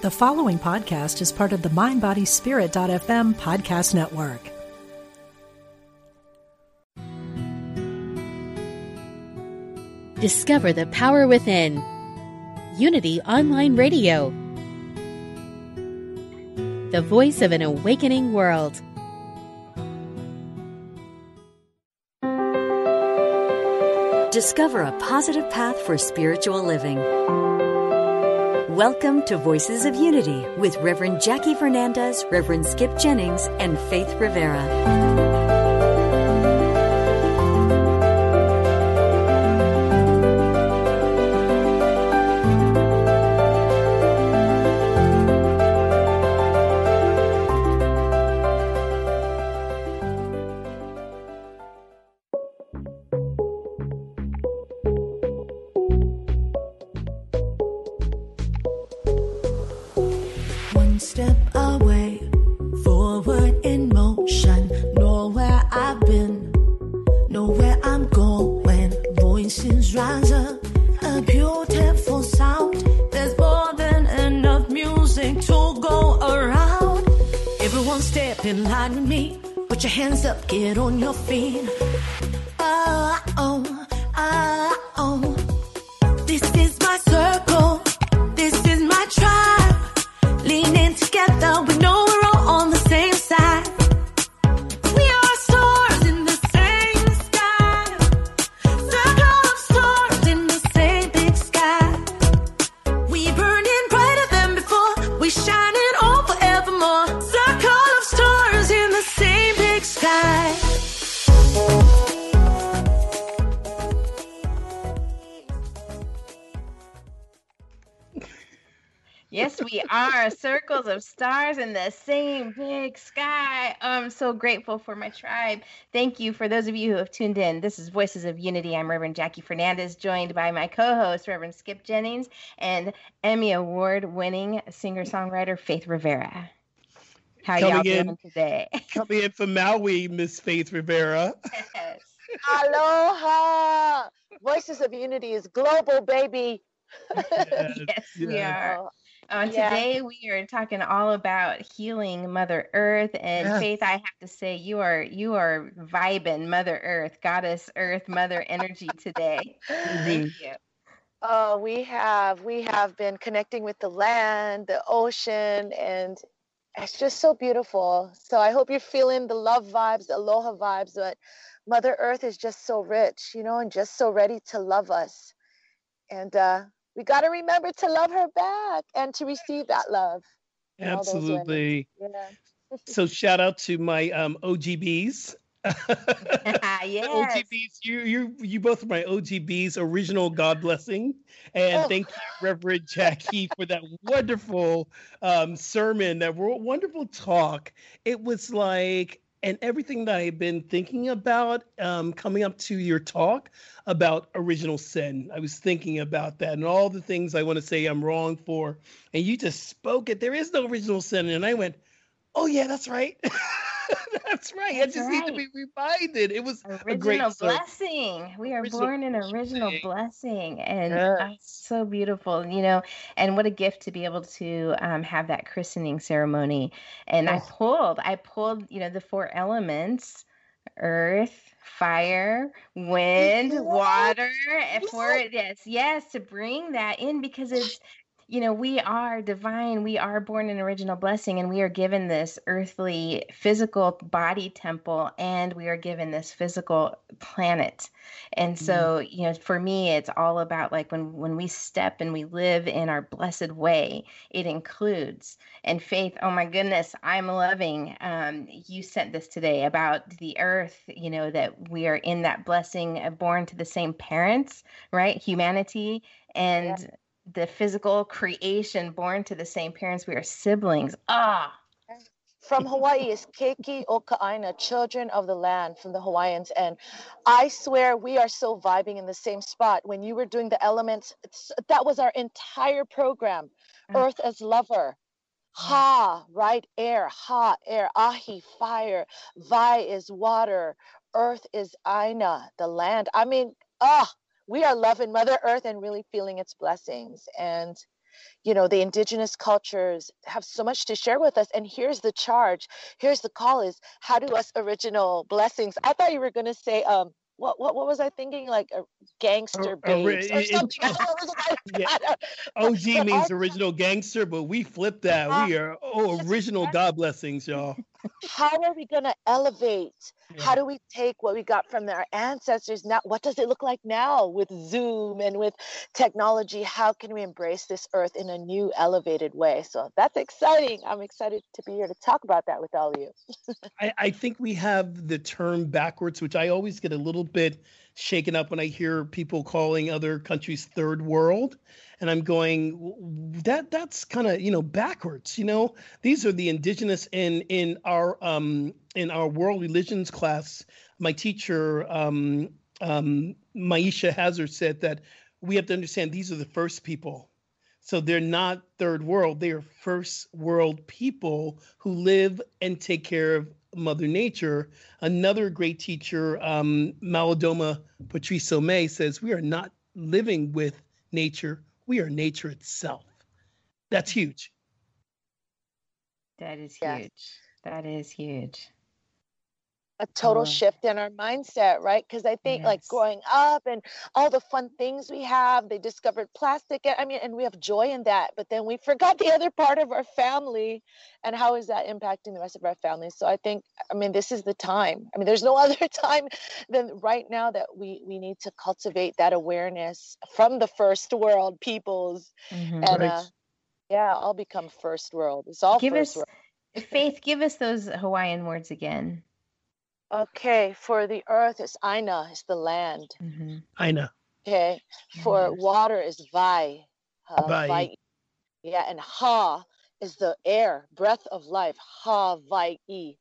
The following podcast is part of the MindBodySpirit.fm podcast network. Discover the power within. Unity Online Radio. The voice of an awakening world. Discover a positive path for spiritual living. Welcome to Voices of Unity with Reverend Jackie Fernandez, Reverend Skip Jennings, and Faith Rivera. Are circles of stars in the same big sky. I'm so grateful for my tribe. Thank you for those of you who have tuned in. This is Voices of Unity. I'm Reverend Jackie Fernandez, joined by my co-host Reverend Skip Jennings and Emmy Award-winning singer-songwriter Faith Rivera. How y'all doing in. today? Coming in from Maui, Miss Faith Rivera. Yes. Aloha! Voices of Unity is global, baby. yes, we yes. are. Uh, Yeah. today we are talking all about healing Mother Earth, and Yes. Faith, I have to say you are you are vibing Mother Earth, Goddess Earth, Mother Energy today. Thank you. oh, we have we have been connecting with the land, the ocean, and it's just so beautiful. So I hope you're feeling the love vibes, aloha vibes. But Mother Earth is just so rich, you know, and just so ready to love us. And uh, we got to remember to love her back and to receive that love. in all those ways. Absolutely. Yeah. So shout out to my um, OGBs. yes. OGBs, you you you both are my OGBs, original God blessing, and Oh. thank you, Reverend Jackie, for that wonderful um, sermon, that wonderful talk. It was like, and everything that I've been thinking about um, coming up to your talk about original sin. I was thinking about that and all the things I want to say I'm wrong for, and you just spoke it. There is no original sin, and I went, "Oh yeah, that's right." That's right. That's I just need to be reminded. It was a great Original blessing. We are Original born in original blessing. blessing, and Yes. so beautiful, you know. And what a gift to be able to um, have that christening ceremony. And I Oh. pulled, I pulled, you know, the four elements: earth, fire, wind, Yes. water. And for yes, yes, to bring that in because it's you know, we are divine. We are born in original blessing, and we are given this earthly physical body temple, and we are given this physical planet. And so, you know, for me, it's all about like when when we step and we live in our blessed way, it includes and faith. Oh my goodness, I'm loving. Um, you sent this today about the earth. You know that we are in that blessing, uh, born to the same parents, right? Humanity and the physical creation born to the same parents. We are siblings. Ah, from Hawaii is Keiki Oka'aina, children of the land from the Hawaiians. And I swear we are so vibing in the same spot. When you were doing the elements, that was our entire program. Mm. Earth as lover. Ha, right? Air, ha, air. Ahi, fire. Vai is water. Earth is Aina, the land. I mean, ah, we are loving Mother Earth and really feeling its blessings. And you know the indigenous cultures have so much to share with us and here's the charge here's the call is how do us original blessings i thought you were going to say um what, what what was I thinking? Like a gangster babes or something. yeah. OG means original gangster, but we flip that. Uh, we are oh original God blessings, y'all. How are we gonna elevate? Yeah. How do we take what we got from our ancestors now? What does it look like now with Zoom and with technology? How can we embrace this earth in a new, elevated way? So that's exciting. I'm excited to be here to talk about that with all of you. I, I think we have the term backwards, which I always get a little bit shaken up when I hear people calling other countries third world. And I'm going, that that's kind of you know backwards. You know, these are the indigenous in in our um in our world religions class. My teacher um um Maisha Hazard said that we have to understand these are the first people. So they're not third world, they are first world people who live and take care of Mother Nature. Another great teacher, um, Malidoma Patrice Somé, says we are not living with nature, we are nature itself. That's huge. That is huge. That is huge a total shift in our mindset, right? Because I think yes. like growing up and all the fun things we have, they discovered plastic. I mean, and we have joy in that, but then we forgot the other part of our family and how is that impacting the rest of our family? So I think, I mean, this is the time. I mean, there's no other time than right now that we we need to cultivate that awareness from the first world peoples mm-hmm. and right. uh, yeah, I'll become first world. It's all give first us, world. Faith, give us those Hawaiian words again. Okay, for the earth is Aina, is the land. Mm-hmm. Aina. Okay, for yes. water is Vai. Uh, vai. vai. Yeah, and Ha is the air, breath of life. Ha Vai E.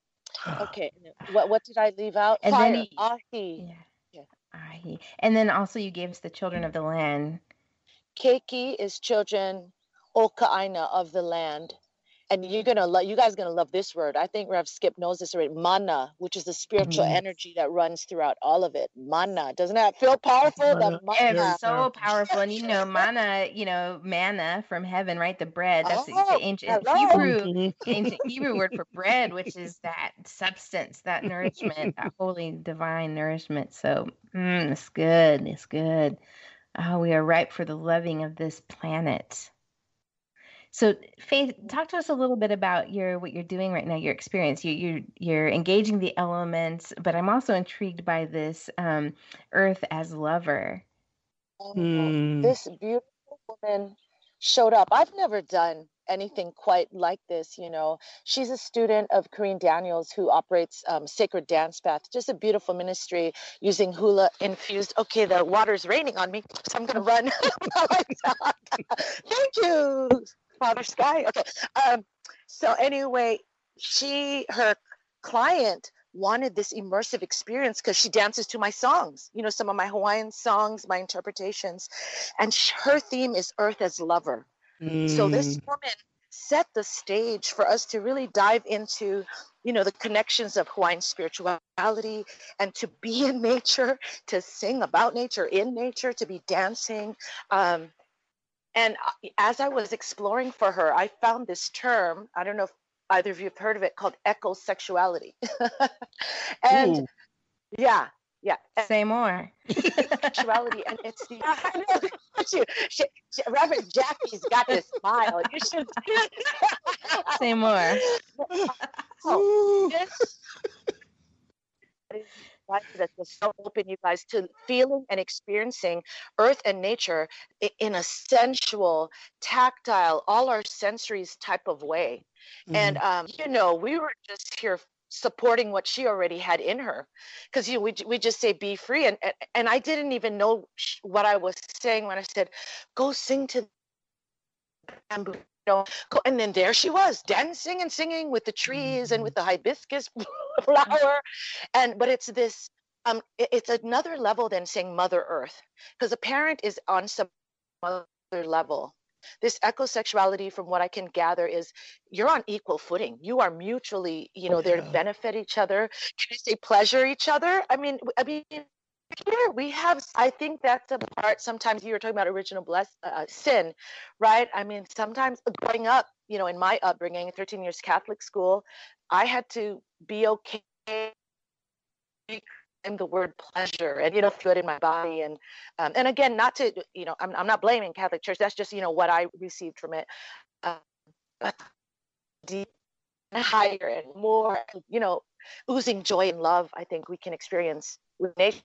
Okay, what what did I leave out? And Fire, then he, Ahi. Yeah. Ahi. And then also you gave us the children of the land. Keiki is children Oka'ina of the land and you're gonna love you guys gonna love this word i think rev skip knows this already mana which is the spiritual mm. energy that runs throughout all of it mana doesn't that feel powerful the mana. it's so powerful and you know mana you know manna from heaven right the bread that's oh, the ancient hello. hebrew mm-hmm. ancient hebrew word for bread which is that substance that nourishment that holy divine nourishment so mm, it's good it's good oh we are ripe for the loving of this planet so, Faith, talk to us a little bit about your what you're doing right now, your experience. You, you're you're engaging the elements, but I'm also intrigued by this um, Earth as lover. Mm. This beautiful woman showed up. I've never done anything quite like this. You know, she's a student of Corrine Daniels who operates um, Sacred Dance Path, just a beautiful ministry using hula infused. Okay, the water's raining on me, so I'm going to run. Thank you. Father Sky. Okay. Um, so anyway, she her client wanted this immersive experience because she dances to my songs. You know, some of my Hawaiian songs, my interpretations, and her theme is Earth as lover. Mm. So this mm. woman set the stage for us to really dive into you know the connections of hawaiian spirituality and to be in nature to sing about nature in nature to be dancing um, and uh, as I was exploring for her, I found this term. I don't know if either of you have heard of it called ecosexuality. and Ooh. yeah, yeah. Say more. Sexuality, and it's the I know, you, she, she, Reverend Jackie's got this smile. You should say more. oh, this, that was so open, you guys, to feeling and experiencing earth and nature in a sensual, tactile, all our sensories type of way. Mm-hmm. And, um, you know, we were just here supporting what she already had in her because you know we, we just say be free and, and and i didn't even know what i was saying when i said go sing to bamboo know, and then there she was dancing and singing with the trees and with the hibiscus flower. And but it's this um it's another level than saying Mother Earth, because a parent is on some other level. This ecosexuality, from what I can gather, is you're on equal footing. You are mutually, you know, there to benefit each other. Can I say pleasure each other? I mean, I mean, here we have i think that's a part sometimes you were talking about original bless uh, sin right? I mean sometimes growing up you know in my upbringing 13 years catholic school i had to be okay and the word pleasure and you know feel it in my body and um, and again not to you know I'm, I'm not blaming catholic church that's just you know what i received from it uh, but deep higher and more you know oozing joy and love i think we can experience with nation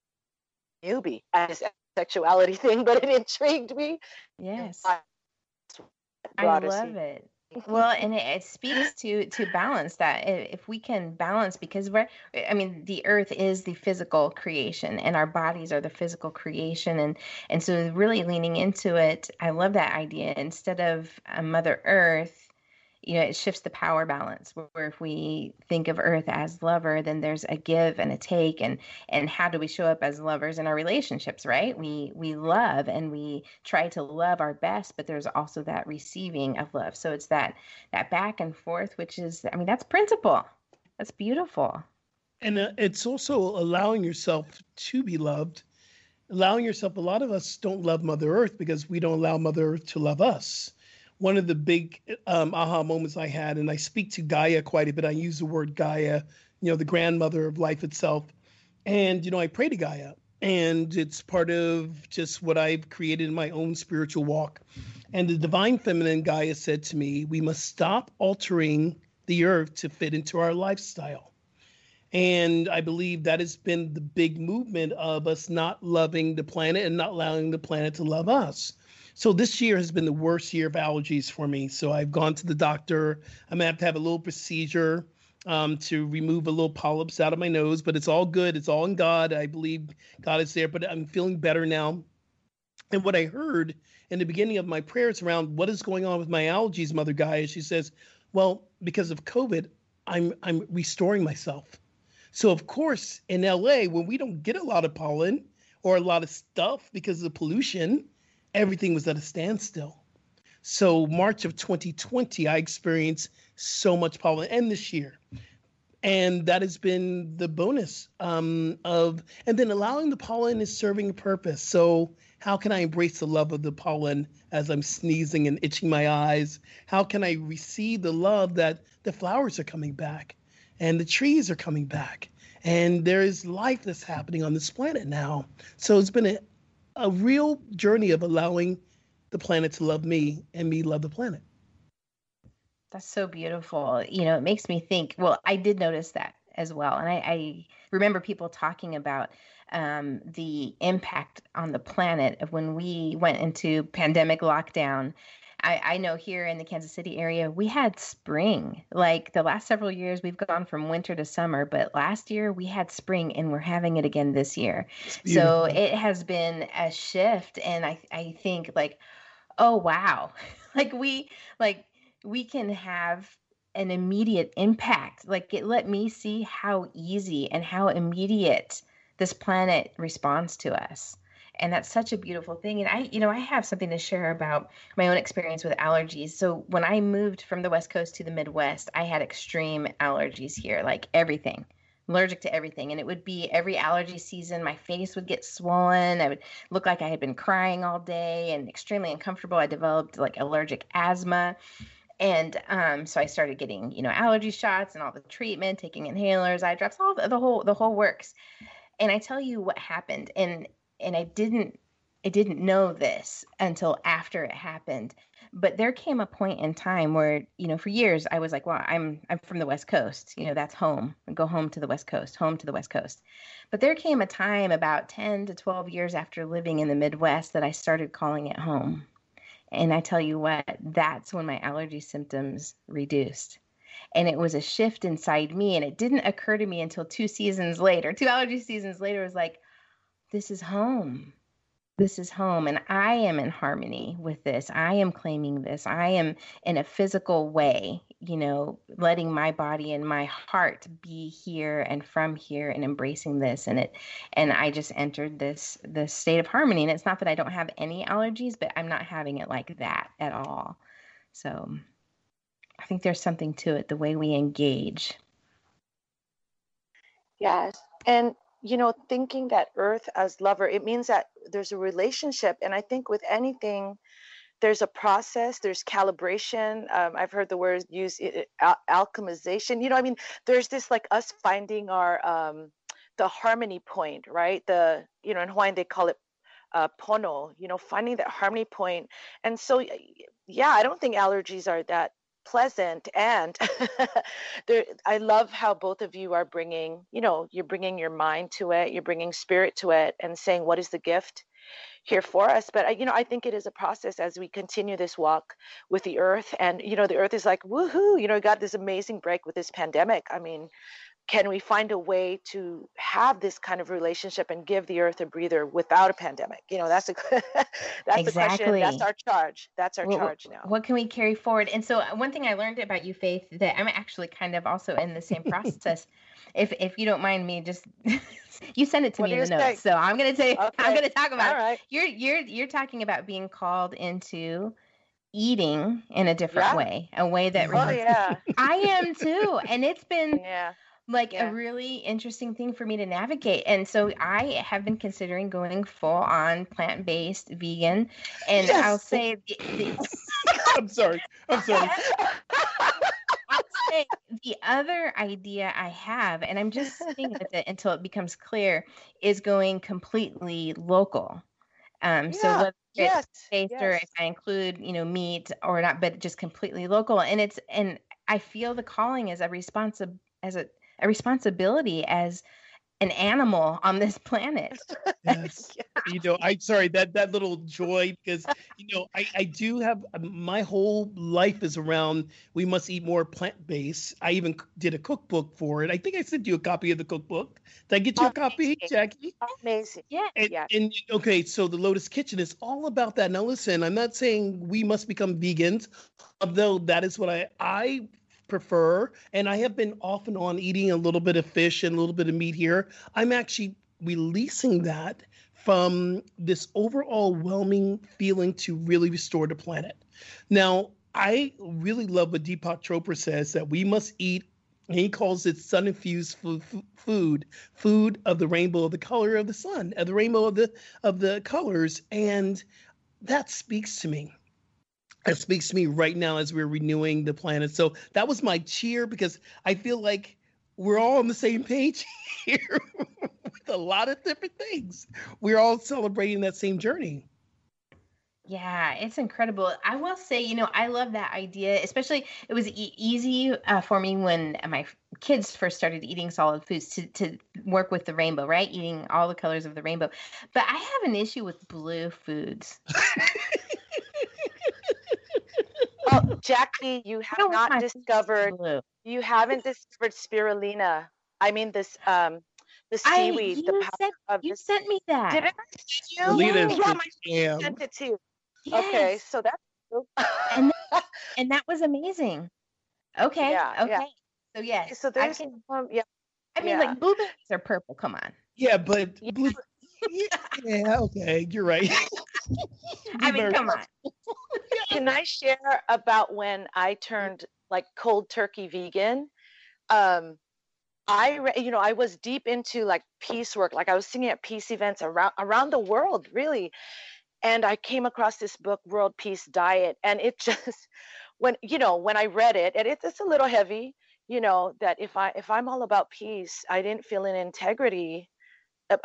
newbie as sexuality thing but it intrigued me. Yes. I love it. well and it, it, speaks to to balance that if we can balance because we're i mean the earth is the physical creation and our bodies are the physical creation and and so really leaning into it i love that idea. Instead of a mother earth you know it shifts the power balance where if we think of earth as lover then there's a give and a take and and how do we show up as lovers in our relationships right? We we love and we try to love our best but there's also that receiving of love. So it's that that back and forth which is i mean that's principle. That's beautiful. And uh, it's also allowing yourself to be loved allowing yourself a lot of us don't love mother earth because we don't allow mother earth to love us one of the big um, aha moments I had, and I speak to Gaia quite a bit. I use the word Gaia, you know, the grandmother of life itself. And, you know, I pray to Gaia, and it's part of just what I've created in my own spiritual walk. And the divine feminine Gaia said to me, We must stop altering the earth to fit into our lifestyle. And I believe that has been the big movement of us not loving the planet and not allowing the planet to love us. So this year has been the worst year of allergies for me. So I've gone to the doctor. I'm gonna have to have a little procedure um, to remove a little polyps out of my nose, but it's all good. It's all in God. I believe God is there, but I'm feeling better now. And what I heard in the beginning of my prayers around what is going on with my allergies, Mother Gaia, she says, "Well, because of COVID, I'm I'm restoring myself." So of course, in LA, when we don't get a lot of pollen or a lot of stuff because of the pollution, everything was at a standstill. So March of 2020, I experienced so much pollen, and this year, and that has been the bonus um, of, and then allowing the pollen is serving a purpose. So how can I embrace the love of the pollen as I'm sneezing and itching my eyes? How can I receive the love that the flowers are coming back, and the trees are coming back, and there is life that's happening on this planet now. So it's been a, a real journey of allowing the planet to love me and me love the planet. That's so beautiful. You know, it makes me think. Well, I did notice that as well, and I, I remember people talking about um, the impact on the planet of when we went into pandemic lockdown I, I know here in the Kansas City area, we had spring. Like the last several years, we've gone from winter to summer, but last year we had spring and we're having it again this year. So it has been a shift. And I, I think, like, oh, wow. like, we, like, we can have an immediate impact. Like, it let me see how easy and how immediate this planet responds to us and that's such a beautiful thing and i you know i have something to share about my own experience with allergies. So when i moved from the west coast to the midwest i had extreme allergies here like everything. Allergic to everything and it would be every allergy season my face would get swollen i would look like i had been crying all day and extremely uncomfortable. I developed like allergic asthma and um, so I started getting, you know, allergy shots and all the treatment, taking inhalers, eye drops, all the, the whole the whole works. And I tell you what happened, and and I didn't I didn't know this until after it happened. But there came a point in time where, you know, for years I was like, well, I'm I'm from the West Coast. You know, that's home. I go home to the West Coast, home to the West Coast. But there came a time about 10 to 12 years after living in the Midwest that I started calling it home. And I tell you what, that's when my allergy symptoms reduced. And it was a shift inside me. And it didn't occur to me until two seasons later, two allergy seasons later, was like, this is home. This is home. And I am in harmony with this. I am claiming this. I am in a physical way, you know, letting my body and my heart be here and from here and embracing this. And it, and I just entered this, this state of harmony. And it's not that I don't have any allergies, but I'm not having it like that at all. So I think there's something to it, the way we engage. Yes. And you know, thinking that earth as lover, it means that there's a relationship. And I think with anything, there's a process, there's calibration. Um, I've heard the word used, al- alchemization. You know, I mean, there's this like us finding our, um, the harmony point, right? The, you know, in Hawaiian, they call it uh, pono, you know, finding that harmony point. And so, yeah, I don't think allergies are that pleasant and there i love how both of you are bringing you know you're bringing your mind to it you're bringing spirit to it and saying what is the gift here for us? But I, you know i think it is a process as we continue this walk with the earth and you know the earth is like woohoo you know got this amazing break with this pandemic. I mean can we find a way to have this kind of relationship and give the earth a breather without a pandemic you know that's a that's exactly. the question that's our charge that's our charge now what can we carry forward and so uh, one thing i learned about you faith that i'm actually kind of also in the same process if if you don't mind me just you send it to what me in the notes so i'm going to say okay. i'm going to talk about All right. it you're you're you're talking about being called into eating in a different yeah. way a way that oh, yeah. i am too and it's been yeah like yeah. a really interesting thing for me to navigate. And so I have been considering going full on plant based vegan. And yes. I'll say, the, the, I'm sorry. I'm sorry. I'll say the other idea I have, and I'm just sitting with it until it becomes clear, is going completely local. Um, yeah. So whether yes. it's based yes. or if I include, you know, meat or not, but just completely local. And it's and I feel the calling as a responsible as a a responsibility as an animal on this planet. yes. yeah. You know, I'm sorry that that little joy because you know I I do have um, my whole life is around we must eat more plant based. I even did a cookbook for it. I think I sent you a copy of the cookbook. Did I get you a copy, Jackie? Amazing. Yeah. And, yeah. and okay, so the Lotus Kitchen is all about that. Now listen, I'm not saying we must become vegans, although that is what I I prefer, and I have been off and on eating a little bit of fish and a little bit of meat here. I'm actually releasing that from this overwhelming feeling to really restore the planet. Now, I really love what Deepak Chopra says that we must eat. He calls it sun infused food, food of the rainbow, of the color of the sun, of the rainbow of the of the colors, and that speaks to me it speaks to me right now as we're renewing the planet. So that was my cheer because I feel like we're all on the same page here with a lot of different things. We're all celebrating that same journey. Yeah, it's incredible. I will say, you know, I love that idea. Especially, it was e- easy uh, for me when my kids first started eating solid foods to to work with the rainbow, right? Eating all the colors of the rainbow. But I have an issue with blue foods. well, Jackie, you have not discovered. You haven't discovered spirulina. I mean this um the seaweed. I, the power sent, of you sent me that. Did I send you? Yeah, yeah my sent it too. Yes. Okay, so that's and that, and that was amazing. Okay. Yeah, okay. Yeah. So yes. So there's I can, um, yeah. I mean, yeah. like blueberries are purple. Come on. Yeah, but blue, yeah, okay, you're right. I mean, come on. Can I share about when I turned like cold turkey vegan? Um, I, you know, I was deep into like peace work. Like I was singing at peace events around around the world, really. And I came across this book, World Peace Diet, and it just, when you know, when I read it, and it, it's a little heavy, you know, that if I if I'm all about peace, I didn't feel an integrity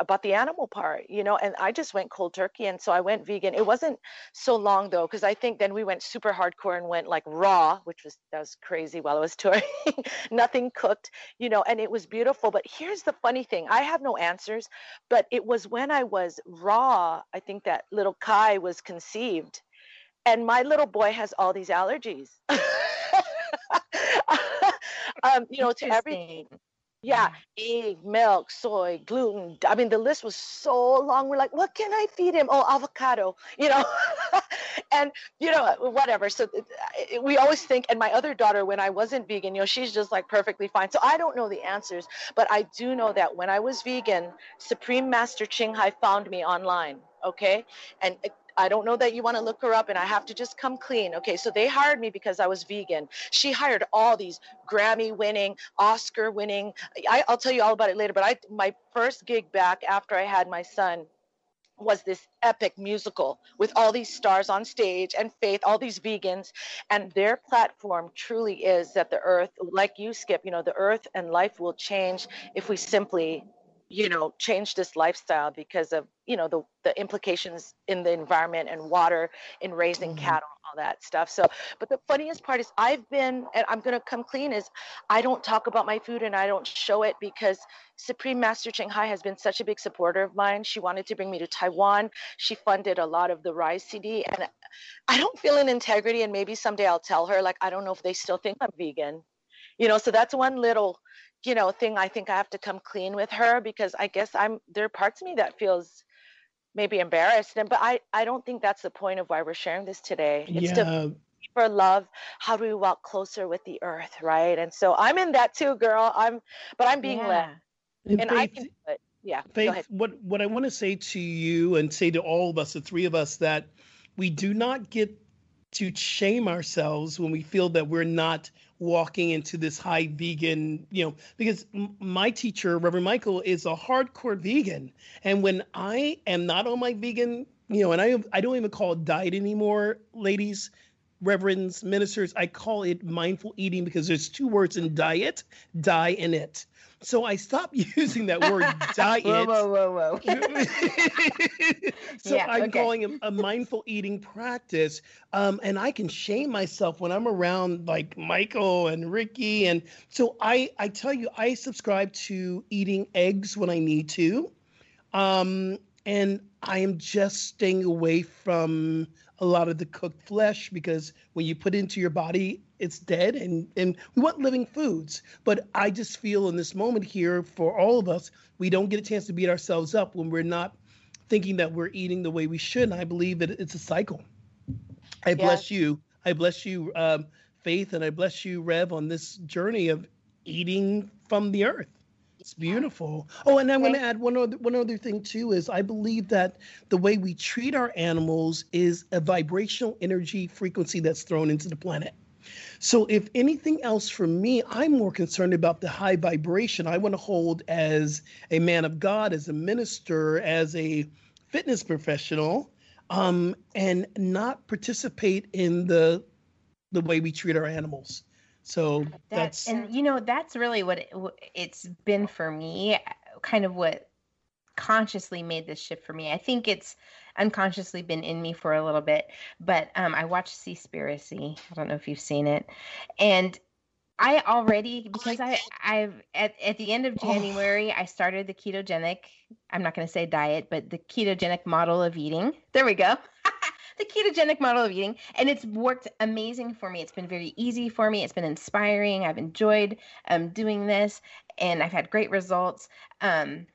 about the animal part, you know, and I just went cold turkey. And so I went vegan. It wasn't so long though, because I think then we went super hardcore and went like raw, which was, that was crazy while I was touring, nothing cooked, you know, and it was beautiful. But here's the funny thing I have no answers, but it was when I was raw, I think that little Kai was conceived. And my little boy has all these allergies. um, you know, to everything yeah, mm-hmm. egg, milk, soy, gluten. I mean, the list was so long. We're like, what can I feed him? Oh, avocado, you know, and you know, uh, whatever. So we always think. And my other daughter, when I wasn't vegan, you know, she's just like perfectly fine. So I don't know the answers, but I do know that when I was vegan, Supreme Master Ching Hai found me online. Okay, and uh, I don't know that you want to look her up, and I have to just come clean. Okay, so they hired me because I was vegan. She hired all these Grammy-winning, Oscar-winning. I, I'll tell you all about it later. But I, my first gig back after I had my son was this epic musical with all these stars on stage and faith all these vegans and their platform truly is that the earth like you skip you know the earth and life will change if we simply you know change this lifestyle because of you know the the implications in the environment and water in raising mm-hmm. cattle all that stuff. So but the funniest part is i've been and i'm going to come clean is i don't talk about my food and i don't show it because supreme master ching hai has been such a big supporter of mine. She wanted to bring me to taiwan. She funded a lot of the rise cd and i don't feel an integrity and maybe someday i'll tell her like i don't know if they still think i'm vegan you know so that's one little you know thing i think i have to come clean with her because i guess i'm there are parts of me that feels maybe embarrassed. And but i i don't think that's the point of why we're sharing this today. It's yeah. to deeper love. How do we walk closer with the earth right? And so i'm in that too girl. I'm but i'm being yeah. led. And, and Faith, i can but yeah Faith, what what i want to say to you and say to all of us the three of us that we do not get to shame ourselves when we feel that we're not walking into this high vegan, you know, because my teacher, Reverend Michael, is a hardcore vegan. And when I am not on my vegan, you know, and I I don't even call it diet anymore, ladies, reverends, ministers, I call it mindful eating because there's two words in diet, die in it. So I stopped using that word diet. whoa, whoa, whoa, whoa. so yeah, I'm okay. calling it a mindful eating practice. Um, and I can shame myself when I'm around like Michael and Ricky. And so I, I tell you, I subscribe to eating eggs when I need to. Um, and I am just staying away from a lot of the cooked flesh because when you put it into your body, it's dead and and we want living foods. But i just feel in this moment here for all of us we don't get a chance to beat ourselves up when we're not thinking that we're eating the way we should. And i believe that it's a cycle. I bless you. I bless you um, faith and i bless you rev on this journey of eating from the earth it's beautiful. Oh, and I'm going to add one other one other thing too is I believe that the way we treat our animals is a vibrational energy frequency that's thrown into the planet. So, if anything else for me, I'm more concerned about the high vibration I want to hold as a man of God, as a minister, as a fitness professional, um, and not participate in the the way we treat our animals. So that's, that's and you know that's really what it, it's been for me. Kind of what consciously made this shift for me. I think it's unconsciously been in me for a little bit, but um, I watched Seaspiracy. I don't know if you've seen it, and I already because I I've at, at the end of January I started the ketogenic. I'm not going to say diet, but the ketogenic model of eating. There we go. the ketogenic model of eating and it's worked amazing for me. It's been very easy for me. It's been inspiring. I've enjoyed um, doing this and i've had great results. Um,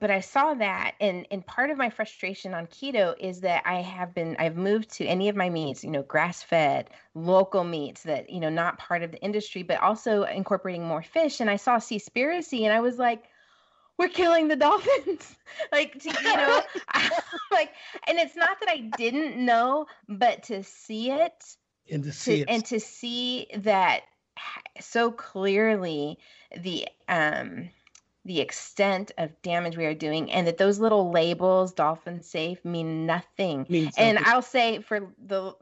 but I saw that and and part of my frustration on keto is that I have been I've moved to any of my meats, you know, grass-fed, local meats that, you know, not part of the industry, but also incorporating more fish. And I saw Seaspiracy and I was like, we're killing the dolphins. like to, you know, like and it's not that I didn't know, but to see it and to see to, it. and to see that so clearly the um the extent of damage we are doing and that those little labels dolphin safe mean nothing. Means and i'll say for the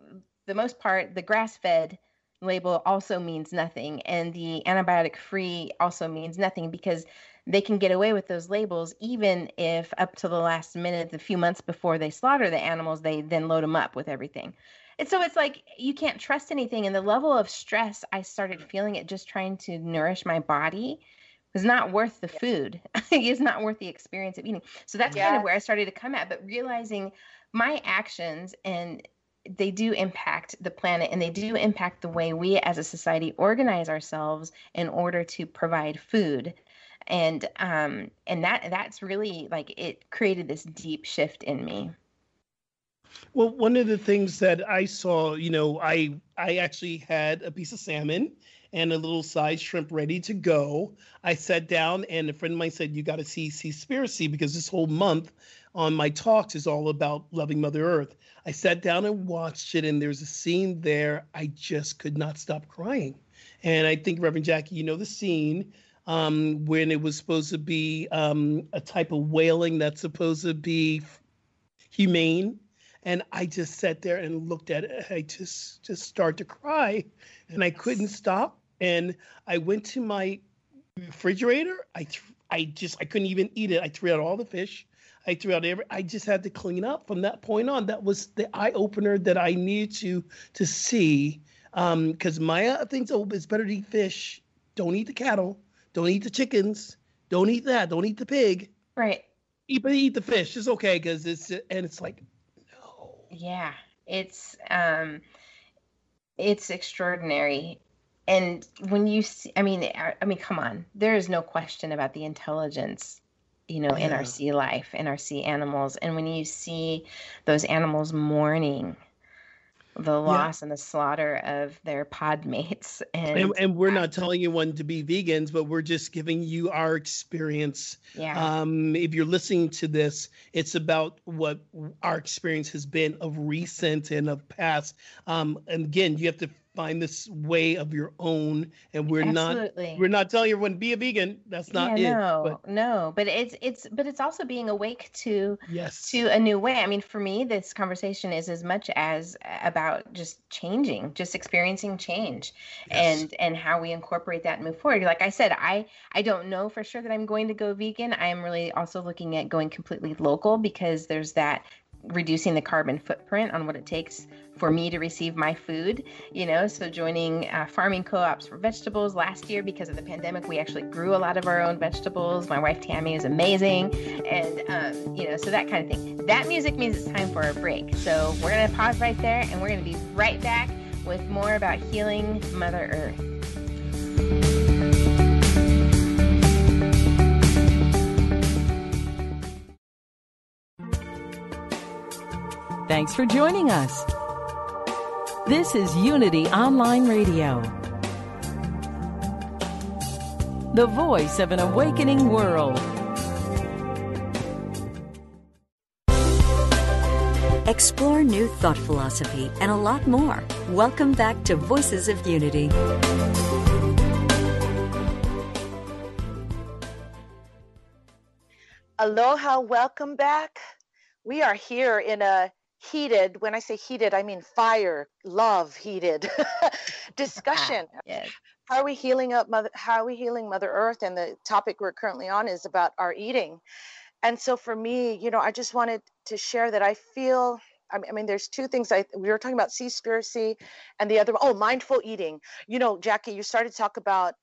the most part the grass fed label also means nothing and the antibiotic free also means nothing because they can get away with those labels even if up to the last minute the few months before they slaughter the animals they then load them up with everything and so it's like you can't trust anything and the level of stress i started feeling it just trying to nourish my body was not worth the food. it's not worth the experience of eating. So that's yeah. kind of where I started to come at, but realizing my actions and they do impact the planet and they do impact the way we as a society organize ourselves in order to provide food and um and that that's really like it created this deep shift in me well one of the things that i saw you know i i actually had a piece of salmon and a little side shrimp ready to go. I sat down and a friend of mine said, You got to see Seaspiracy because this whole month on my talks is all about loving Mother Earth. I sat down and watched it, and there's a scene there I just could not stop crying. And I think Reverend Jackie, you know the scene um, when it was supposed to be um, a type of whaling that's supposed to be humane. And I just sat there and looked at it. I just just started to cry, and I couldn't stop. And I went to my refrigerator. I th- I just I couldn't even eat it. I threw out all the fish. I threw out every. I just had to clean up from that point on. That was the eye opener that I needed to to see. Because um, my things oh, it's better to eat fish. Don't eat the cattle. Don't eat the chickens. Don't eat that. Don't eat the pig. Right. Eat but eat the fish. It's okay because it's and it's like no. Yeah, it's um, it's extraordinary and when you see i mean i mean come on there is no question about the intelligence you know yeah. in our sea life in our sea animals and when you see those animals mourning the loss yeah. and the slaughter of their pod mates and, and, and we're not telling anyone to be vegans but we're just giving you our experience yeah. um if you're listening to this it's about what our experience has been of recent and of past um and again you have to find this way of your own and we're Absolutely. not we're not telling everyone be a vegan. That's not yeah, it no but, no but it's it's but it's also being awake to yes. to a new way. I mean for me this conversation is as much as about just changing just experiencing change yes. and and how we incorporate that and move forward. Like i said i i don't know for sure that i'm going to go vegan. I am really also looking at going completely local because there's that reducing the carbon footprint on what it takes for me to receive my food you know? So joining uh, farming co-ops for vegetables last year because of the pandemic we actually grew a lot of our own vegetables. My wife tammy is amazing. And um, you know so that kind of thing. That music means it's time for a break. So we're going to pause right there and we're going to be right back with more about healing mother earth Thanks for joining us. This is Unity Online Radio, the voice of an awakening world. Explore new thought philosophy and a lot more. Welcome back to Voices of Unity. Aloha, welcome back. We are here in a heated when i say heated i mean fire love heated discussion yes. how are we healing up mother how are we healing mother earth and the topic we're currently on is about our eating and so for me you know i just wanted to share that i feel I mean, I mean, there's two things. I we were talking about seaspiracy, and the other. Oh, mindful eating. You know, Jackie, you started to talk about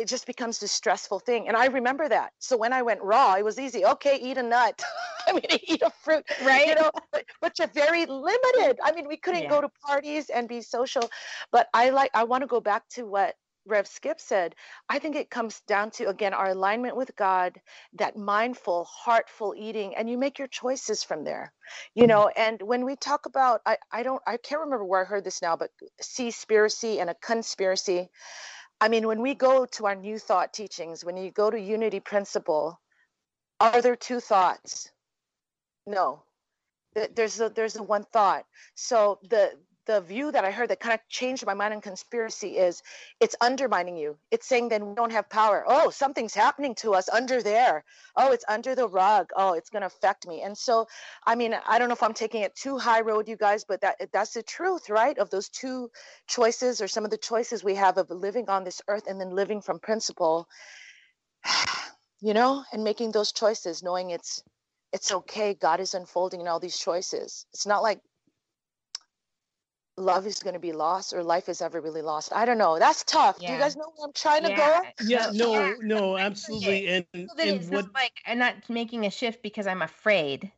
it just becomes this stressful thing. And I remember that. So when I went raw, it was easy. Okay, eat a nut. I mean, eat a fruit, right? You know, but, but you're very limited. I mean, we couldn't yeah. go to parties and be social. But I like, I want to go back to what Rev Skip said. I think it comes down to, again, our alignment with God, that mindful, heartful eating, and you make your choices from there. You know, mm-hmm. and when we talk about, I, I don't, I can't remember where I heard this now, but seaspiracy and a conspiracy I mean, when we go to our new thought teachings, when you go to unity principle, are there two thoughts? No. There's a there's a one thought. So the the view that I heard that kind of changed my mind on conspiracy is it's undermining you. It's saying then we don't have power. Oh, something's happening to us under there. Oh, it's under the rug. Oh, it's going to affect me. And so, I mean, I don't know if I'm taking it too high road, you guys, but that that's the truth, right? Of those two choices or some of the choices we have of living on this earth and then living from principle, you know, and making those choices, knowing it's it's okay. God is unfolding in all these choices. It's not like love is going to be lost or life is ever really lost. I don't know. That's tough. Yeah. Do you guys know where I'm trying yeah. to go? Yeah, no, no, absolutely. And, so and what... like I'm not making a shift because I'm afraid.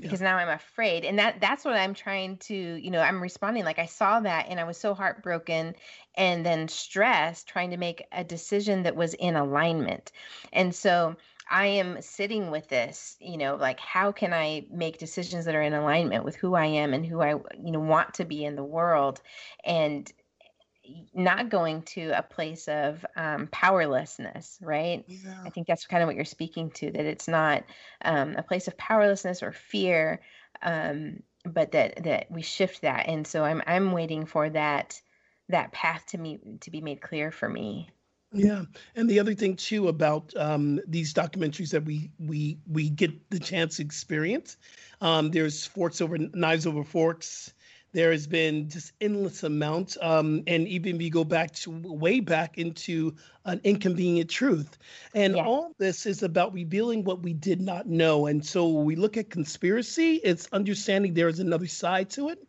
Because yeah. now I'm afraid. And that that's what I'm trying to, you know, I'm responding. Like I saw that and I was so heartbroken and then stressed trying to make a decision that was in alignment. And so I am sitting with this, you know, like how can I make decisions that are in alignment with who I am and who I, you know, want to be in the world? And not going to a place of um, powerlessness, right? Yeah. I think that's kind of what you're speaking to, that it's not um, a place of powerlessness or fear, um, but that that we shift that. And so I'm I'm waiting for that that path to me to be made clear for me. Yeah, and the other thing too about um, these documentaries that we we we get the chance to experience, um, there's forks over knives over forks. There has been just endless amount, um, and even if you go back to way back into an inconvenient truth, and Yeah. all this is about revealing what we did not know. And so we look at conspiracy, it's understanding there is another side to it.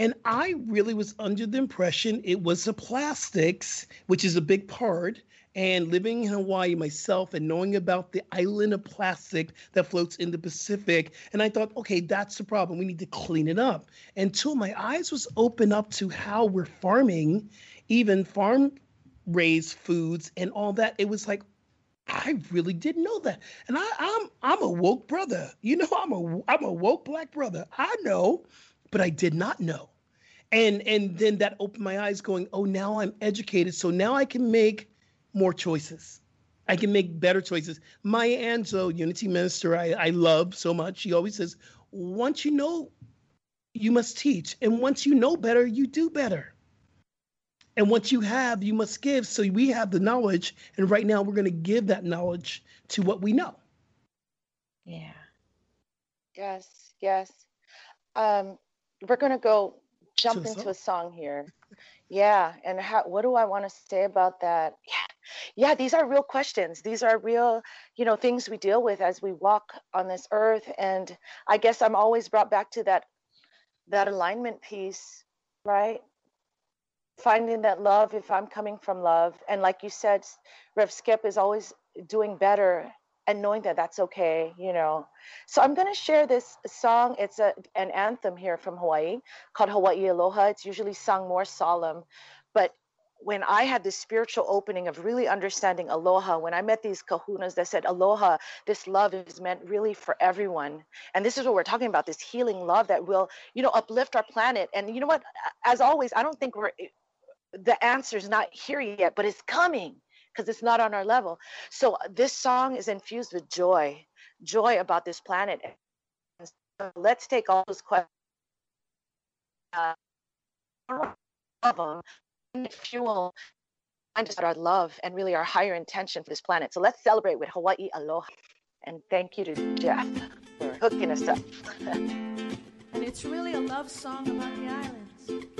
And I really was under the impression it was the plastics, which is a big part. And living in Hawaii myself and knowing about the island of plastic that floats in the Pacific. And I thought, okay, that's the problem. We need to clean it up. Until my eyes was open up to how we're farming, even farm raised foods and all that. It was like, I really didn't know that. And I, I'm I'm a woke brother. You know, I'm a I'm a woke black brother. I know, but I did not know. And and then that opened my eyes going, oh, now I'm educated. So now I can make more choices. I can make better choices. Maya Angelou, Unity Minister, I, I love so much. She always says, once you know, you must teach. And once you know better, you do better. And once you have, you must give. So we have the knowledge. And right now, we're going to give that knowledge to what we know. Yeah. Yes, yes. Um, we're gonna go jump into song. a song here. Yeah, and how, what do I want to say about that? Yeah, yeah, these are real questions. These are real, you know, things we deal with as we walk on this earth. And I guess I'm always brought back to that that alignment piece, right? Finding that love if I'm coming from love. And like you said, Rev Skip is always doing better and knowing that that's okay, you know. So I'm going to share this song. It's a, an anthem here from Hawaii called Hawaii Aloha. It's usually sung more solemn, but when I had this spiritual opening of really understanding aloha, when I met these kahunas that said, Aloha, this love is meant really for everyone. And this is what we're talking about this healing love that will, you know, uplift our planet. And you know what? As always, I don't think we're, eh, the answer is not here yet, but it's coming because it's not on our level. So this song is infused with joy, joy about this planet. So let's take all those questions. Uh, of fuel our love and really our higher intention for this planet. So let's celebrate with Hawaii Aloha. And thank you to Jeff for hooking us up. And it's really a love song about the islands.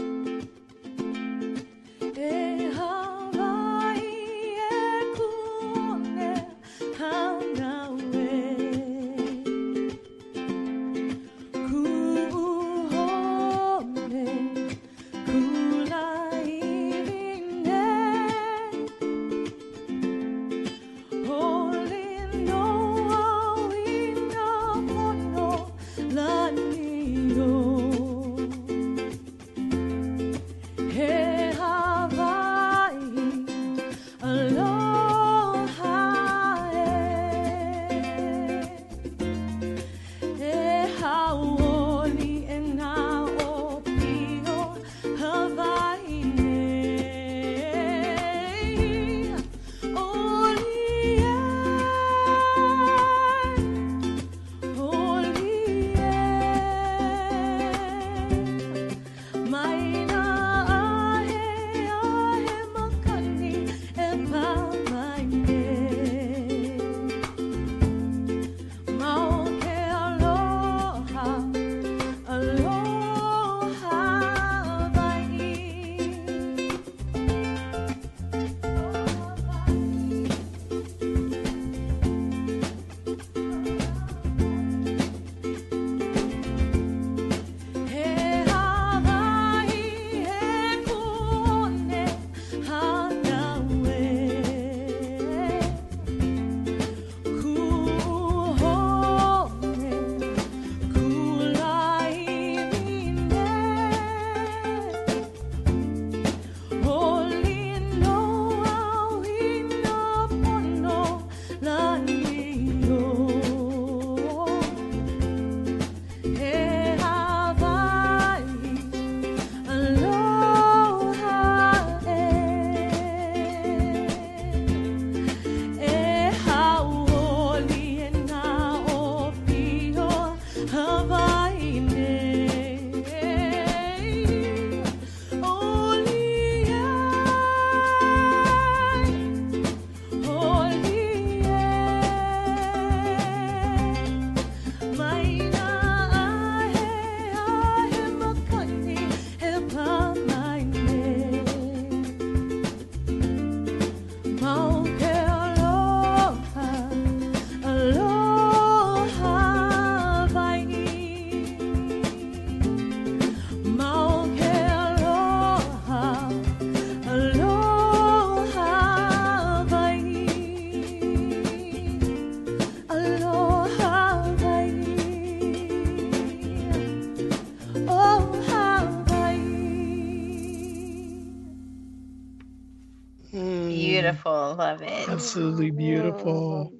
Love it. Absolutely beautiful.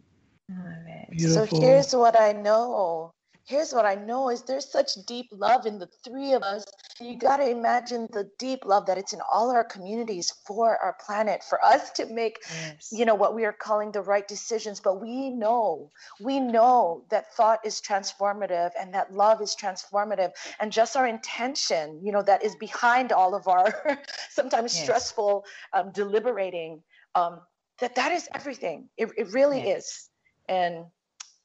Love it. Beautiful. So here's what I know. Here's what I know is there's such deep love in the three of us. You got to imagine the deep love that it's in all our communities for our planet, for us to make, Yes. you know, what we are calling the right decisions. But we know, we know that thought is transformative and that love is transformative. And just our intention, you know, that is behind all of our sometimes Yes. stressful um, deliberating, um, that that is everything. It, it really is. And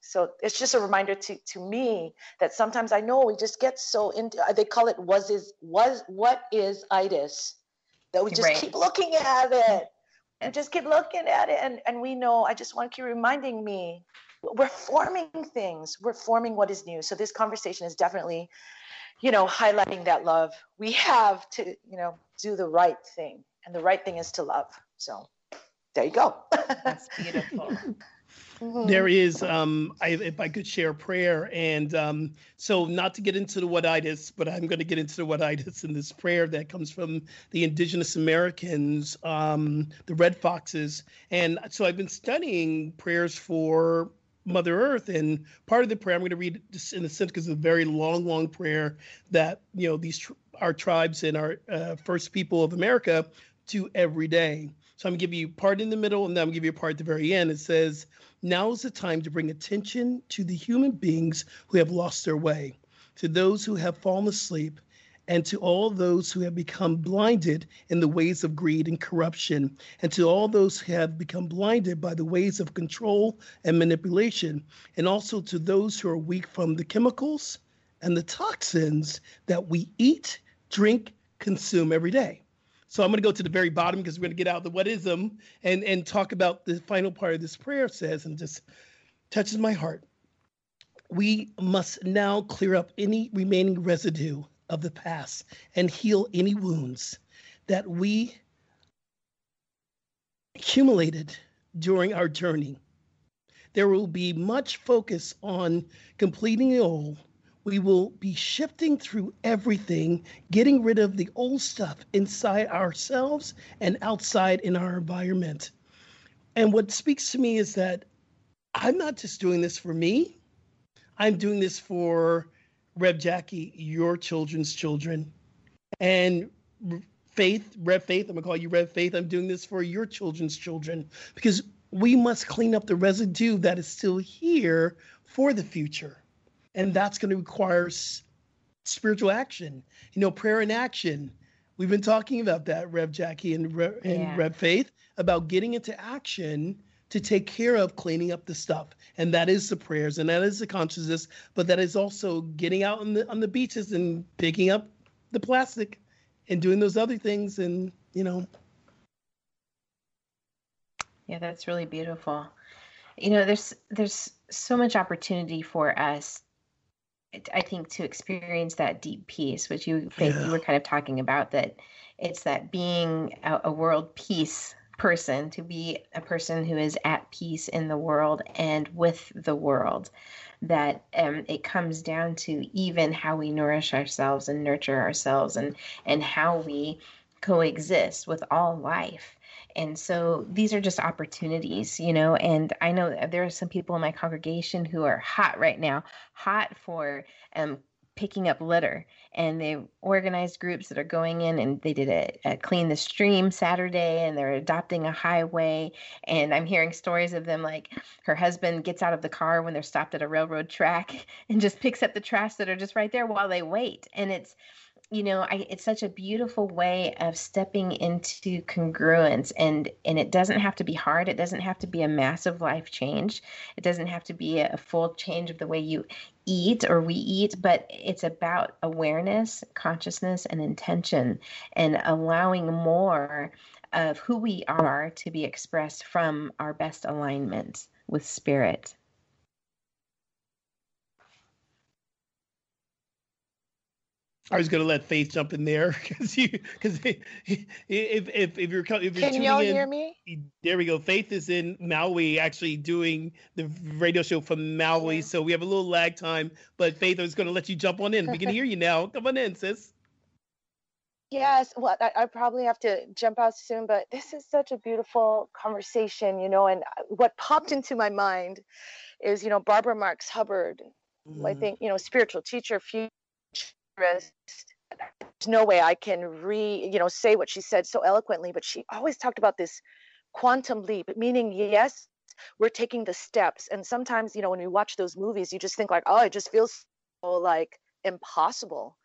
so it's just a reminder to to me that sometimes I know we just get so into uh, they call it was is was what is itis that we just Right. keep looking at it. We Yes. just keep looking at it and and we know I just want to keep reminding me we're forming things. We're forming what is new. So this conversation is definitely you know highlighting that love. We have to, you know, do the right thing. And the right thing is to love. So there you go. That's beautiful. Mhm. There is, um, I, if I could share a prayer, and um, so not to get into the whatitis, but I'm going to get into the whatitis in this prayer that comes from the Indigenous Americans, um, the Red Foxes, and so I've been studying prayers for Mother Earth, and part of the prayer I'm going to read this in a sense because it's a very long, long prayer that you know these tr- our tribes and our uh, first people of America do every day. So I'm gonna give you part in the middle, and then I'm gonna give you a part at the very end. It says, "Now is the time to bring attention to the human beings who have lost their way, to those who have fallen asleep, and to all those who have become blinded in the ways of greed and corruption, and to all those who have become blinded by the ways of control and manipulation, and also to those who are weak from the chemicals and the toxins that we eat, drink, consume every day." So I'm going to go to the very bottom because we're going to get out the whatism and and talk about the final part of this prayer says and just touches my heart. We must now clear up any remaining residue of the past and heal any wounds that we accumulated during our journey. There will be much focus on completing the old we will be shifting through everything, getting rid of the old stuff inside ourselves and outside in our environment. And what speaks to me is that I'm not just doing this for me, I'm doing this for Rev Jackie, your children's children. And Faith, Rev Faith, I'm gonna call you Rev Faith, I'm doing this for your children's children because we must clean up the residue that is still here for the future and that's going to require s- spiritual action you know prayer and action we've been talking about that rev jackie and, Re- and Yeah. rev faith about getting into action to take care of cleaning up the stuff and that is the prayers and that is the consciousness but that is also getting out on the on the beaches and picking up the plastic and doing those other things and you know Yeah, that's really beautiful. You know, there's there's so much opportunity for us I think to experience that deep peace, which you Faith, Yeah. you were kind of talking about that it's that being a, a world peace person, to be a person who is at peace in the world and with the world. That um, it comes down to even how we nourish ourselves and nurture ourselves and and how we coexist with all life. And so these are just opportunities, you know. And I know there are some people in my congregation who are hot right now, hot for um, picking up litter. And they organized groups that are going in and they did a, a clean the stream Saturday and they're adopting a highway. And I'm hearing stories of them like her husband gets out of the car when they're stopped at a railroad track and just picks up the trash that are just right there while they wait. And it's, you know I, it's such a beautiful way of stepping into congruence and and it doesn't have to be hard. It doesn't have to be a massive life change. It doesn't have to be a, a full change of the way you eat or we eat but it's about awareness consciousness and intention and allowing more of who we are to be expressed from our best alignment with spirit I was going to let Faith jump in there because you because if if if you're if you're Can y'all in, hear me? There we go. Faith is in Maui, actually doing the radio show from Maui. Yeah. So we have a little lag time. But Faith, I was going to let you jump on in. We can hear you now. Come on in, sis. Yes, well, I, I probably have to jump out soon, but this is such a beautiful conversation, you know. And uh, what popped into my mind is, you know, Barbara Marx Hubbard, I Mm. think, you know, spiritual teacher. There's no way I can re, you know, say what she said so eloquently, but she always talked about this quantum leap, meaning, yes, we're taking the steps. And sometimes, you know, when we watch those movies, you just think like, oh, it just feels so like impossible.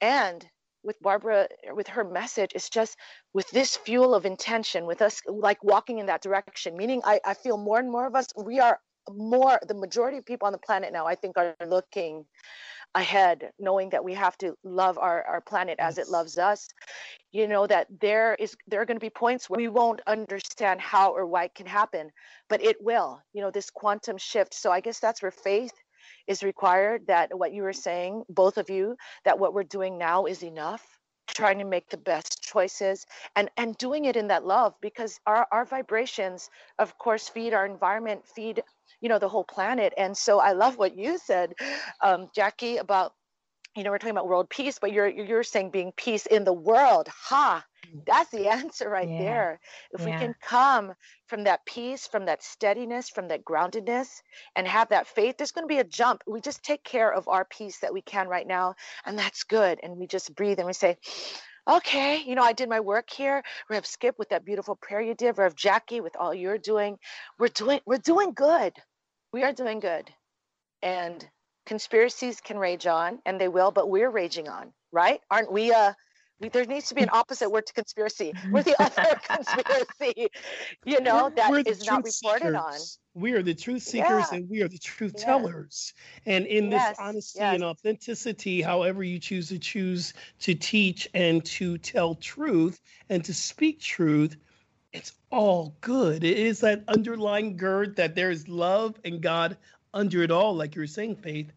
And with Barbara, with her message, it's just with this fuel of intention, with us like walking in that direction. Meaning, I, I feel more and more of us, we are more, the majority of people on the planet now, I think, are looking ahead, knowing that we have to love our, our planet as it loves us. You know, that there is there are going to be points where we won't understand how or why it can happen, but it will, you know, this quantum shift. So I guess that's where faith is required that what you were saying, both of you, that what we're doing now is enough trying to make the best choices and and doing it in that love because our our vibrations of course feed our environment feed you know the whole planet. And so i love what you said um, jackie about you know we're talking about world peace but you're you're saying being peace in the world. Ha mm. that's the answer right Yeah. there. If we can come from that peace from that steadiness from that groundedness and have that faith there's going to be a jump. We just take care of our peace that we can right now and that's good. And we just breathe and we say okay you know i did my work here. Rev skip with that beautiful prayer you did rev jackie with all you're doing we're doing we're doing good. We are doing good. And conspiracies can rage on and they will but we're raging on right aren't we uh we, there needs to be an opposite word to conspiracy. We're the other conspiracy, you know, that is not reported on. We are the truth seekers Yeah. and we are the truth Yes. tellers. And in Yes, this honesty yes. and authenticity, however you choose to choose to teach and to tell truth and to speak truth, it's all good. It is that underlying gird that there is love and God under it all, like you were saying, Faith.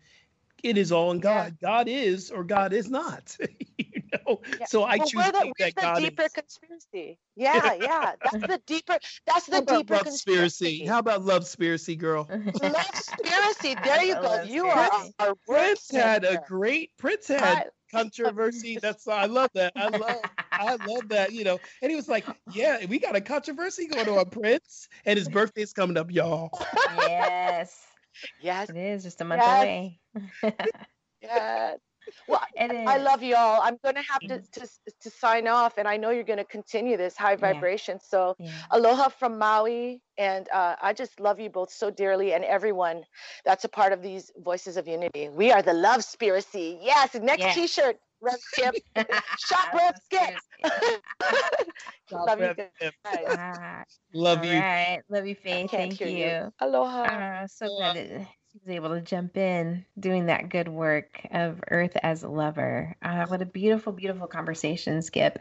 It is all in Yeah. God. God is or God is not. you know. Yeah. So I Well, choose we're to the, think we're that the God deeper is. conspiracy. Yeah, yeah. That's the deeper. That's the deeper love conspiracy. spiracy? How about love conspiracy, girl? Love conspiracy. There you go. love You are spiracy. Prince had a great Prince had I- controversy. That's I love that. I love I love that. You know, and he was like, "Yeah, we got a controversy going on, Prince, and his birthday's coming up, y'all." yes, Yes, it is just a month Yes. away. yes. Well, I love you all. I'm gonna have to, to to sign off, and I know you're gonna continue this high Yeah. vibration. So Yeah. aloha from Maui, and uh, I just love you both so dearly, and everyone that's a part of these voices of unity. We are the love spiracy. Yes, next Yes. T-shirt, Rev Skip. Shop Rev Skip. love you Rev Skip. guys. Love all you. right. Love you, Faith. Can't Thank hear you. you. Aloha. Ah, so glad that she was able to jump in doing that good work of Earth as a Lover. Ah, what a beautiful, beautiful conversation, Skip,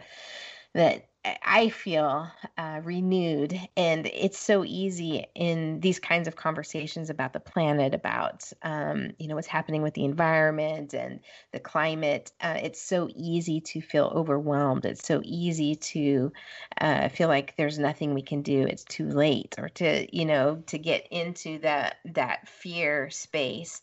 that I feel uh, renewed. And it's so easy in these kinds of conversations about the planet, about, um, you know, what's happening with the environment and the climate. Uh, it's so easy to feel overwhelmed. It's so easy to uh, feel like there's nothing we can do it's too late or to you know to get into that that fear space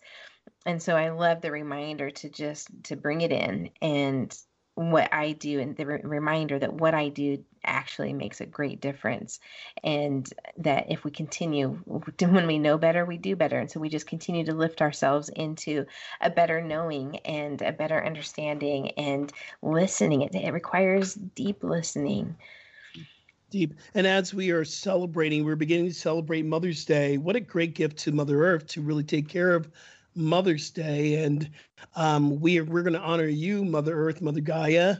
and so i love the reminder to just to bring it in and what i do and the re- reminder that what i do actually makes a great difference and that if we continue when we know better we do better and so we just continue to lift ourselves into a better knowing and a better understanding and listening it, it requires deep listening Deep. And as we are celebrating, we're beginning to celebrate Mother's Day. What a great gift to Mother Earth to really take care of Mother's Day. And um, we are, we're going to honor you, Mother Earth, Mother Gaia,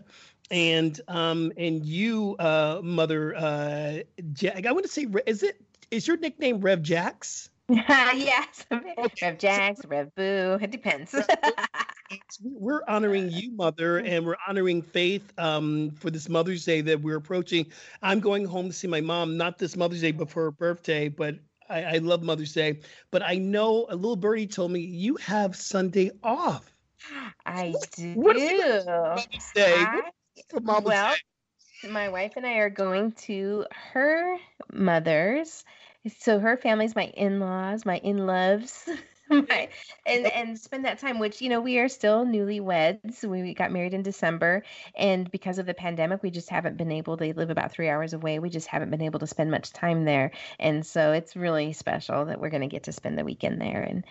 and um, and you, uh, Mother uh, Jack. I want to say, is it is your nickname Rev Jax? yes. Rev Jax, Rev Boo. It depends. We're honoring you, Mother, and we're honoring Faith um, for this Mother's Day that we're approaching. I'm going home to see my mom, not this Mother's Day, but for her birthday. But I, I love Mother's Day. But I know a little birdie told me you have Sunday off. I do. What is Mother's Day. I- Mama's well, Day. my wife and I are going to her mother's. So her family's my in-laws, my in-loves my, and and spend that time which you know we are still newlyweds. We got married in december and because of the pandemic we just haven't been able they live about three hours away. We just haven't been able to spend much time there. And so it's really special that we're going to get to spend the weekend there and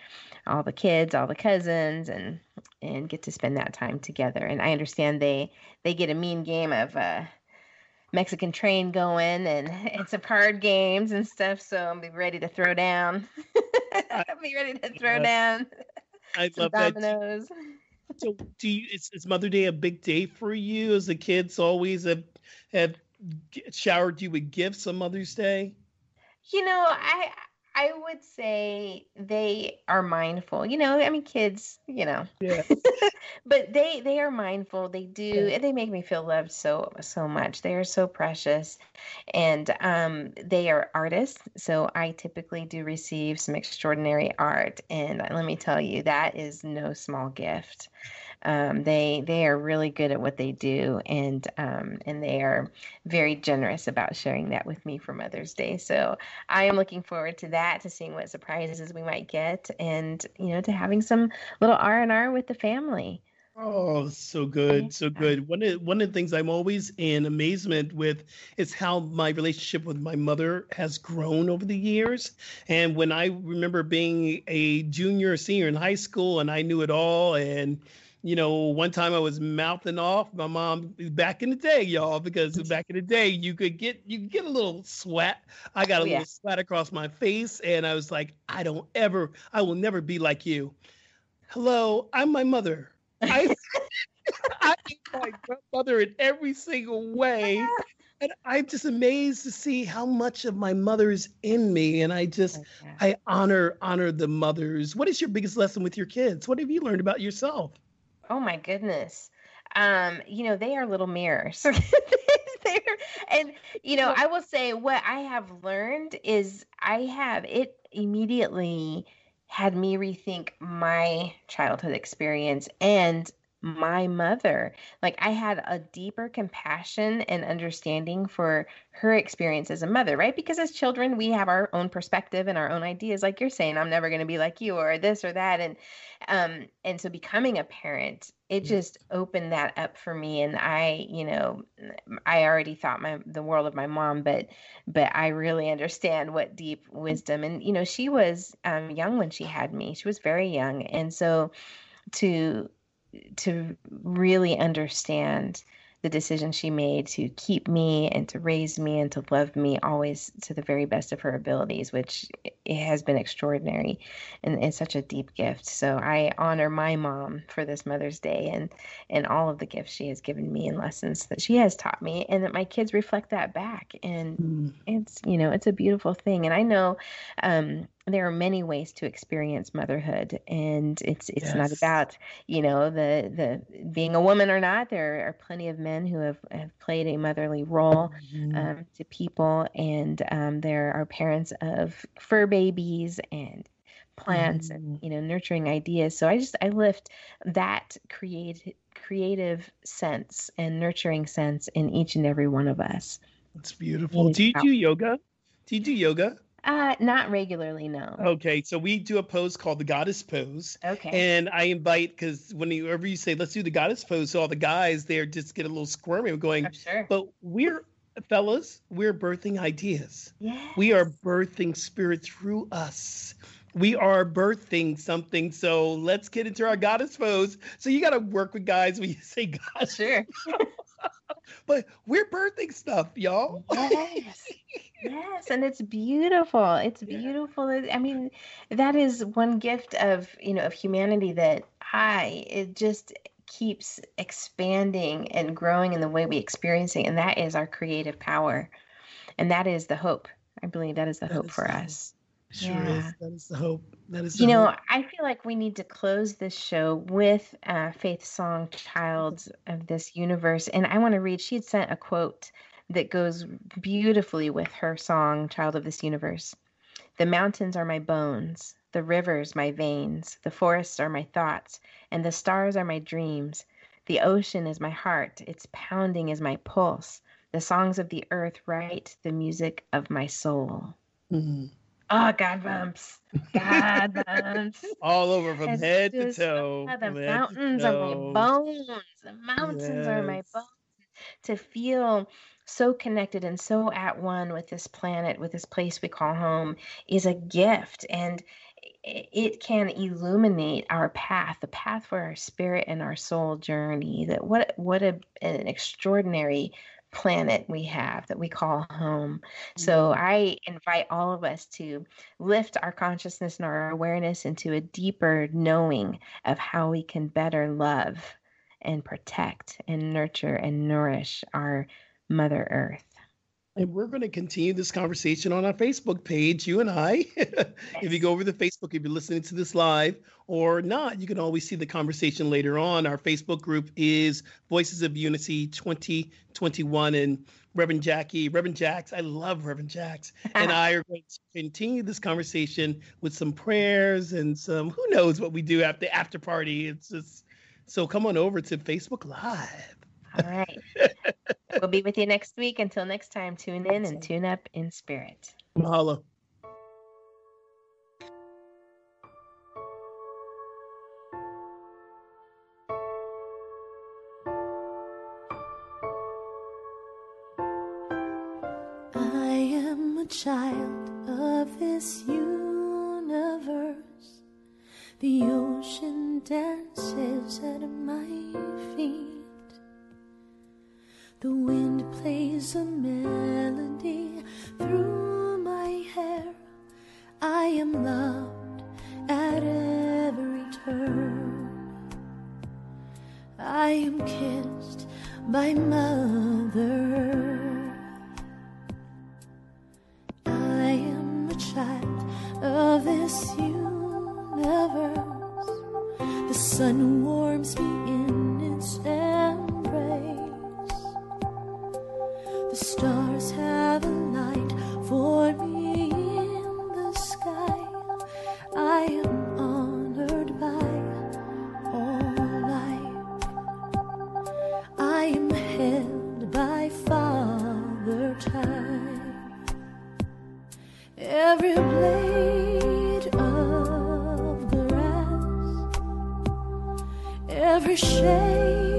all the kids all the cousins and and get to spend that time together. And i understand they they get a mean game of uh Mexican train going and, and some card games and stuff. So I'll be ready to throw down. I'll be ready to throw down. I love dominoes. that. So do you is, is Mother Day a big day for you? As the kids always have have showered you with gifts on Mother's Day? You know, I I would say they are mindful. You know, I mean, kids. You know, yeah. but they they are mindful. They do. Yeah. They make me feel loved so so much. They are so precious, and um, they are artists. So I typically do receive some extraordinary art, and let me tell you, that is no small gift. Um, they they are really good at what they do, and um, and they are very generous about sharing that with me for Mother's Day. So I am looking forward to that, to seeing what surprises we might get, and you know, to having some little R and R with the family. Oh, so good, so good. One of one of the things I'm always in amazement with is how my relationship with my mother has grown over the years. And when I remember being a junior, or senior in high school, and I knew it all, and you know, one time I was mouthing off my mom back in the day, y'all, because back in the day you could get you could get a little sweat. I got a oh, yeah. little sweat across my face, and I was like, I don't ever, I will never be like you. Hello, I'm my mother. I I my mother in every single way. And I'm just amazed to see how much of my mother is in me. And I just oh, okay. I honor honor the mothers. What is your biggest lesson with your kids? What have you learned about yourself? Oh my goodness. Um, you know, they are little mirrors. and you know, I will say what I have learned is I have it immediately had me rethink my childhood experience and my mother. Like I had a deeper compassion and understanding for her experience as a mother, right? Because as children, we have our own perspective and our own ideas. Like you're saying, I'm never going to be like you or this or that. And um, and so becoming a parent, it mm. just opened that up for me. And I, you know, I already thought my the world of my mom, but but I really understand what deep wisdom. And you know, she was um, young when she had me. She was very young, and so to to really understand the decision she made to keep me and to raise me and to love me always to the very best of her abilities, which it has been extraordinary and it's such a deep gift. So I honor my mom for this Mother's Day and and all of the gifts she has given me and lessons that she has taught me, and that my kids reflect that back. And mm. it's you know it's a beautiful thing. And I know um, there are many ways to experience motherhood and it's it's yes. not about you know the the being a woman or not. There are plenty of men who have, have played a motherly role mm-hmm. um, to people and um, there are parents of fur babies and plants mm-hmm. and you know nurturing ideas. So i just i lift that create creative sense and nurturing sense in each and every one of us. That's beautiful. Do you do yoga? Do you do yoga uh, not regularly, no. Okay, so we do a pose called the goddess pose. Okay. And I invite because whenever you say let's do the goddess pose, so all the guys there just get a little squirmy, going, oh, sure. But we're fellas, we're birthing ideas. Yes. We are birthing spirit through us. We are birthing something. So let's get into our goddess pose. So you got to work with guys when you say goddess. Sure. but we're birthing stuff, y'all. Yes. yes, and it's beautiful. It's beautiful. I mean, that is one gift of, you know, of humanity that I it just keeps expanding and growing in the way we experience it, and that is our creative power. And that is the hope. I believe that is the that hope is for us. Sure yeah. is. That is the hope. That is. you know, hope. I feel like we need to close this show with uh, Faith Song, "Child of This Universe," and I want to read. She had sent a quote that goes beautifully with her song, "Child of This Universe." The mountains are my bones, the rivers my veins, the forests are my thoughts, and the stars are my dreams. The ocean is my heart, its pounding is my pulse. The songs of the earth write the music of my soul. Mm-hmm. Oh, God bumps. God bumps. All over from It's head to toe. the from head to mountains are my bones. The mountains are my bones. To feel so connected and so at one with this planet, with this place we call home, is a gift. And it can illuminate our path, the path for our spirit and our soul journey. That what what a, an extraordinary planet we have that we call home. So mm-hmm. I invite all of us to lift our consciousness and our awareness into a deeper knowing of how we can better love and protect and nurture and nourish our Mother Earth. And we're going to continue this conversation on our Facebook page, you and I. if you go over to Facebook, if you're listening to this live or not, you can always see the conversation later on. Our Facebook group is Voices of Unity 2021. And Reverend Jackie, Reverend Jax, I love Reverend Jax, and I are going to continue this conversation with some prayers and some who knows what we do the after party. It's just so come on over to Facebook Live. All right. we'll be with you next week. Until next time, tune in and tune up in spirit. Mahalo. Every shaking